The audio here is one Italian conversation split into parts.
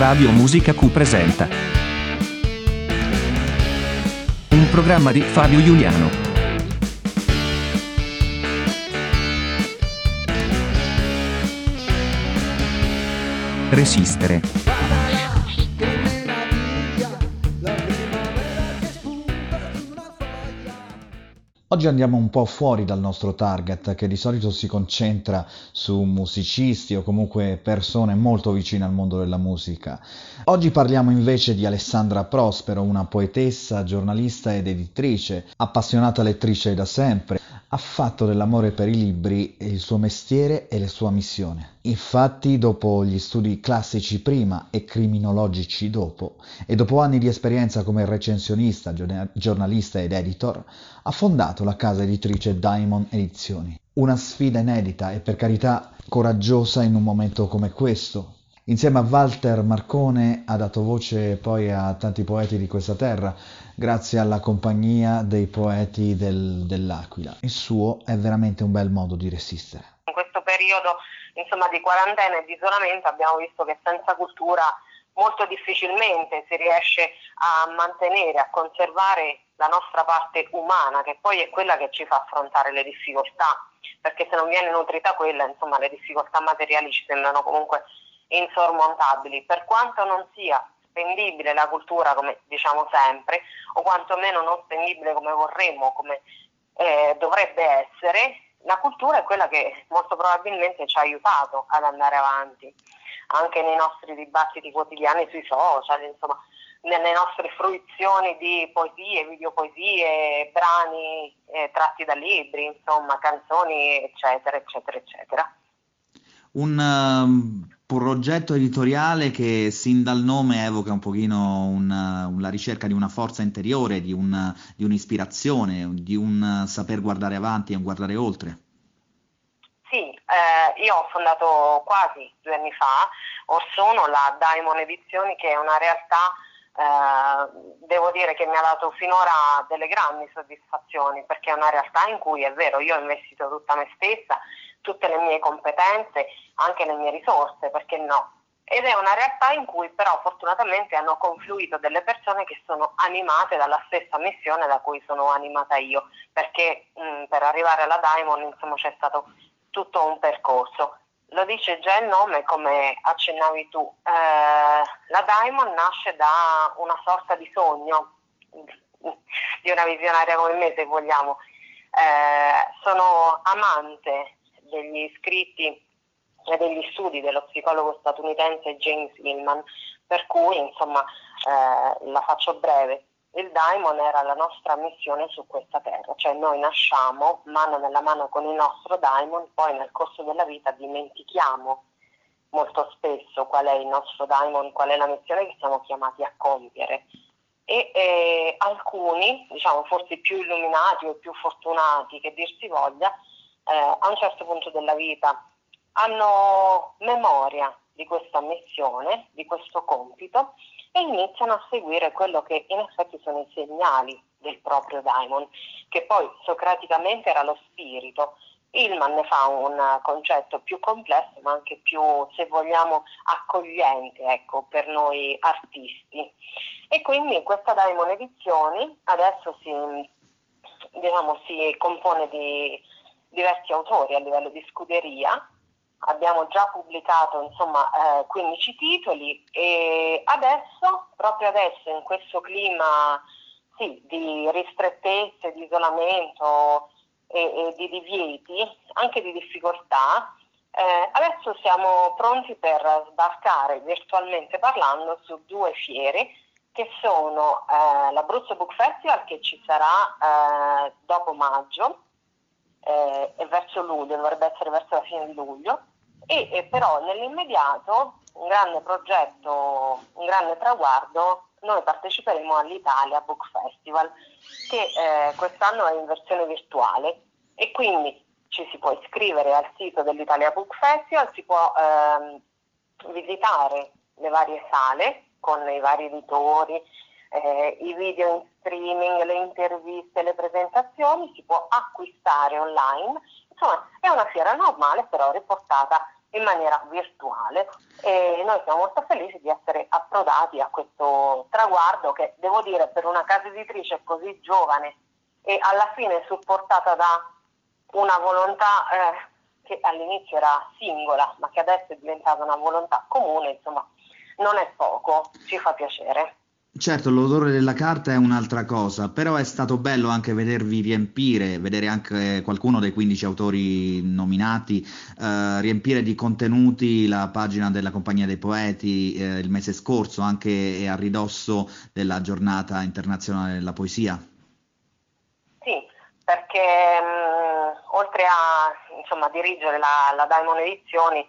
Radio Musica Q presenta un programma di Fabio Giuliano. Resistere. Oggi andiamo un po' fuori dal nostro target che di solito si concentra su musicisti o comunque persone molto vicine al mondo della musica. Oggi parliamo invece di Alessandra Prospero, una poetessa, giornalista ed editrice, appassionata lettrice da sempre. Ha fatto dell'amore per i libri il suo mestiere e la sua missione. Infatti, dopo gli studi classici prima e criminologici dopo, e dopo anni di esperienza come recensionista, giornalista ed editor, ha fondato la casa editrice Diamond Edizioni. Una sfida inedita e per carità coraggiosa in un momento come questo. Insieme a Walter Marcone ha dato voce poi a tanti poeti di questa terra, grazie alla compagnia dei poeti del, dell'Aquila. Il suo è veramente un bel modo di resistere. In questo periodo insomma, di quarantena e di isolamento abbiamo visto che senza cultura molto difficilmente si riesce a mantenere, a conservare la nostra parte umana, che poi è quella che ci fa affrontare le difficoltà, perché se non viene nutrita quella, insomma, le difficoltà materiali ci sembrano comunque insormontabili. Per quanto non sia spendibile la cultura, come diciamo sempre, o quantomeno non spendibile come vorremmo, come eh, dovrebbe essere, la cultura è quella che molto probabilmente ci ha aiutato ad andare avanti, anche nei nostri dibattiti quotidiani sui social, insomma, nelle nostre fruizioni di poesie, videopoesie, brani eh, tratti da libri, insomma, canzoni, eccetera, eccetera, eccetera. Un uh, progetto editoriale che sin dal nome evoca un pochino una, la ricerca di una forza interiore, di, un, di un'ispirazione, di un saper guardare avanti e guardare oltre. Sì, eh, io ho fondato quasi due anni fa Orsono, la Diamond Edizioni, che è una realtà eh, devo dire che mi ha dato finora delle grandi soddisfazioni perché è una realtà in cui è vero, io ho investito tutta me stessa, tutte le mie competenze, anche le mie risorse, perché no? Ed è una realtà in cui però fortunatamente hanno confluito delle persone che sono animate dalla stessa missione da cui sono animata io, perché mh, per arrivare alla Diamond insomma c'è stato tutto un percorso lo dice già il nome come accennavi tu, eh, la Diamond nasce da una sorta di sogno, di una visionaria come me se vogliamo. Eh, sono amante degli scritti e degli studi dello psicologo statunitense James Hillman, per cui insomma eh, la faccio breve il Daimon era la nostra missione su questa terra, cioè noi nasciamo mano nella mano con il nostro Daimon, poi nel corso della vita dimentichiamo molto spesso qual è il nostro Daimon, qual è la missione che siamo chiamati a compiere. E eh, alcuni, diciamo forse più illuminati o più fortunati che dir si voglia, eh, a un certo punto della vita hanno memoria di questa missione, di questo compito e iniziano a seguire quello che in effetti sono i segnali del proprio daimon, che poi socraticamente era lo spirito. Ilman ne fa un concetto più complesso, ma anche più, se vogliamo, accogliente ecco, per noi artisti. E quindi questa Daimon Edizioni adesso si, diciamo, si compone di diversi autori a livello di scuderia, abbiamo già pubblicato insomma eh, 15 titoli e adesso, proprio adesso in questo clima sì, di ristrettezze, di isolamento e, e, di divieti, anche di difficoltà, eh, adesso siamo pronti per sbarcare virtualmente parlando su due fiere che sono eh, l'Abruzzo Book Festival che ci sarà eh, dopo maggio eh, e verso luglio, dovrebbe essere verso la fine di luglio, e, e però nell'immediato un grande progetto, un grande traguardo, noi parteciperemo all'Italia Book Festival che eh, quest'anno è in versione virtuale. E quindi ci si può iscrivere al sito dell'Italia Book Festival, si può ehm, visitare le varie sale con i vari editori, eh, i video in streaming, le interviste, le presentazioni, si può acquistare online, insomma è una fiera normale però riportata in maniera virtuale e noi siamo molto felici di essere approdati a questo traguardo che devo dire per una casa editrice così giovane e alla fine supportata da una volontà eh, che all'inizio era singola ma che adesso è diventata una volontà comune, insomma non è poco, ci fa piacere. Certo, l'odore della carta è un'altra cosa, però è stato bello anche vedervi riempire, vedere anche qualcuno dei 15 autori nominati, eh, riempire di contenuti la pagina della Compagnia dei Poeti eh, il mese scorso, anche a ridosso della giornata internazionale della poesia. Sì, perché mh, oltre a insomma, dirigere la, la Diamond Edizioni,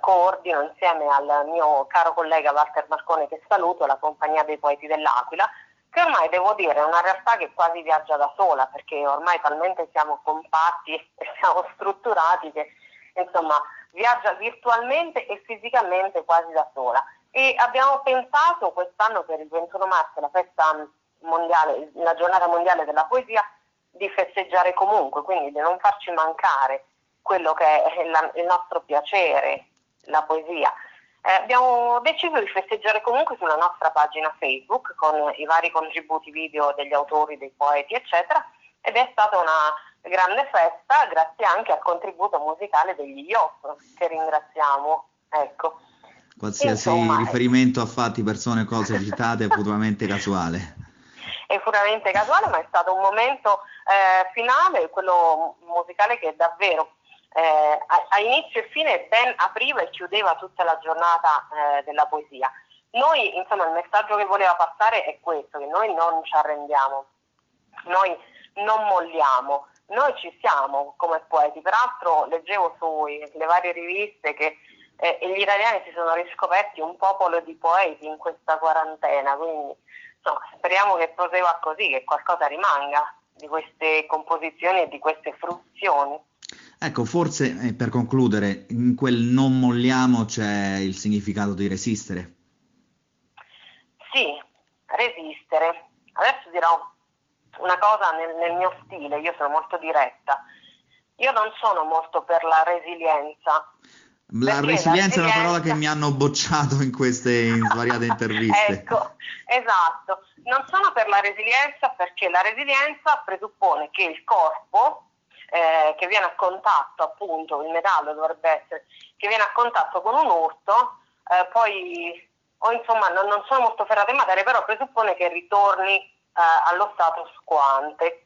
coordino insieme al mio caro collega Walter Marcone che saluto, la compagnia dei poeti dell'Aquila, che ormai devo dire è una realtà che quasi viaggia da sola, perché ormai talmente siamo compatti e siamo strutturati che insomma viaggia virtualmente e fisicamente quasi da sola. E abbiamo pensato quest'anno per il 21 marzo, la festa mondiale, la giornata mondiale della poesia, di festeggiare comunque, quindi di non farci mancare quello che è il nostro piacere, la poesia. Eh, abbiamo deciso di festeggiare comunque sulla nostra pagina Facebook con i vari contributi video degli autori, dei poeti, eccetera, ed è stata una grande festa grazie anche al contributo musicale degli Iop, che ringraziamo. Ecco. Qualsiasi Insomma, riferimento a fatti, persone, cose citate è puramente casuale. È puramente casuale, ma è stato un momento eh, finale, quello musicale che davvero eh, a, inizio e fine ben apriva e chiudeva tutta la giornata eh, della poesia. Noi, insomma, il messaggio che voleva passare è questo, che noi non ci arrendiamo, noi non molliamo, noi ci siamo come poeti. Peraltro leggevo sulle varie riviste che eh, gli italiani si sono riscoperti un popolo di poeti in questa quarantena, quindi insomma, speriamo che prosegua così, che qualcosa rimanga di queste composizioni e di queste fruizioni. Ecco, forse eh, per concludere, in quel non molliamo c'è il significato di resistere. Sì, resistere. Adesso dirò una cosa nel, nel mio stile, io sono molto diretta. Io non sono molto per la resilienza. La resilienza, è una parola che mi hanno bocciato in queste in svariate interviste. ecco, esatto. Non sono per la resilienza perché la resilienza presuppone che il corpo eh, che viene a contatto, appunto, il metallo dovrebbe essere, che viene a contatto con un urto, eh, poi, o insomma, non, non, sono molto ferrata in materia, però presuppone che ritorni eh, allo status quo ante.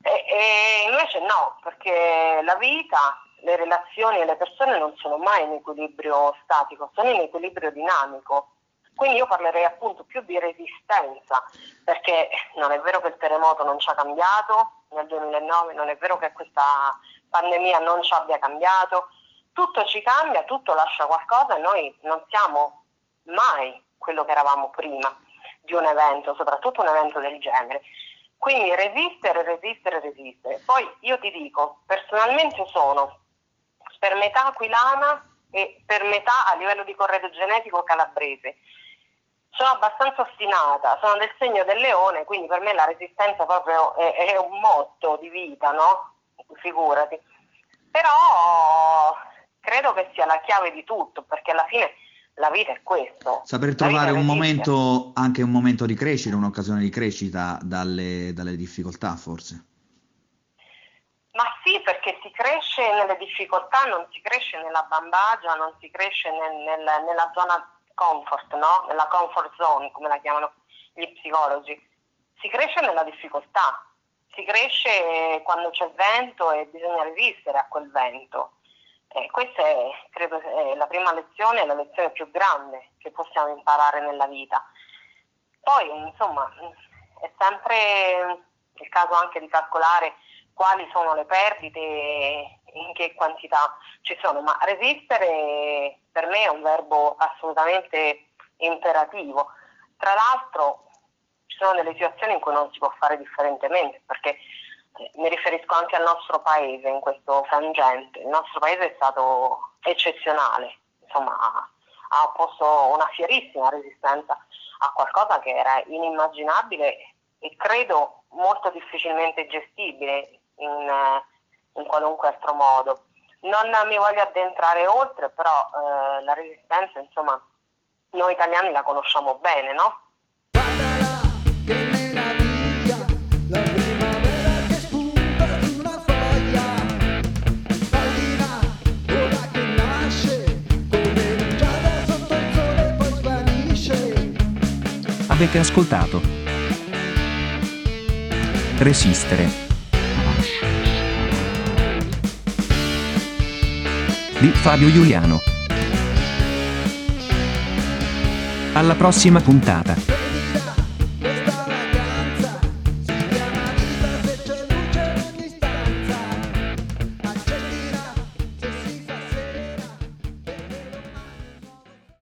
E, e invece no, perché la vita, le relazioni e le persone non sono mai in equilibrio statico, sono in equilibrio dinamico. Quindi io parlerei appunto più di resistenza, perché non è vero che il terremoto non ci ha cambiato nel 2009, non è vero che questa pandemia non ci abbia cambiato, tutto ci cambia, tutto lascia qualcosa e noi non siamo mai quello che eravamo prima di un evento, soprattutto un evento del genere. Quindi resistere, resistere, resistere. Poi io ti dico, personalmente sono per metà aquilana e per metà a livello di corredo genetico calabrese sono abbastanza ostinata, sono del segno del leone, quindi per me la resistenza proprio è, è un motto di vita, no? Figurati. Però credo che sia la chiave di tutto, perché alla fine la vita è questo. Saper trovare un momento, anche un momento di crescita, un'occasione di crescita dalle, dalle difficoltà, forse. Ma sì, perché si cresce nelle difficoltà, non si cresce nella bambagia, non si cresce nel, nel, nella zona comfort, no? nella comfort zone, come la chiamano gli psicologi. Si cresce nella difficoltà, si cresce quando c'è vento e bisogna resistere a quel vento. E questa è, credo, è la prima lezione, la lezione più grande che possiamo imparare nella vita. Poi, insomma, è sempre il caso anche di calcolare quali sono le perdite e in che quantità ci sono, ma resistere per me è un verbo assolutamente imperativo. Tra l'altro ci sono delle situazioni in cui non si può fare differentemente, perché eh, mi riferisco anche al nostro paese in questo frangente. Il nostro paese è stato eccezionale, insomma ha, opposto una fierissima resistenza a qualcosa che era inimmaginabile e credo molto difficilmente gestibile in, in qualunque altro modo. Non mi voglio addentrare oltre, però eh, la resistenza, insomma, noi italiani la conosciamo bene, no? Avete ascoltato? Resistere. Di Fabio Giuliano. Alla prossima puntata.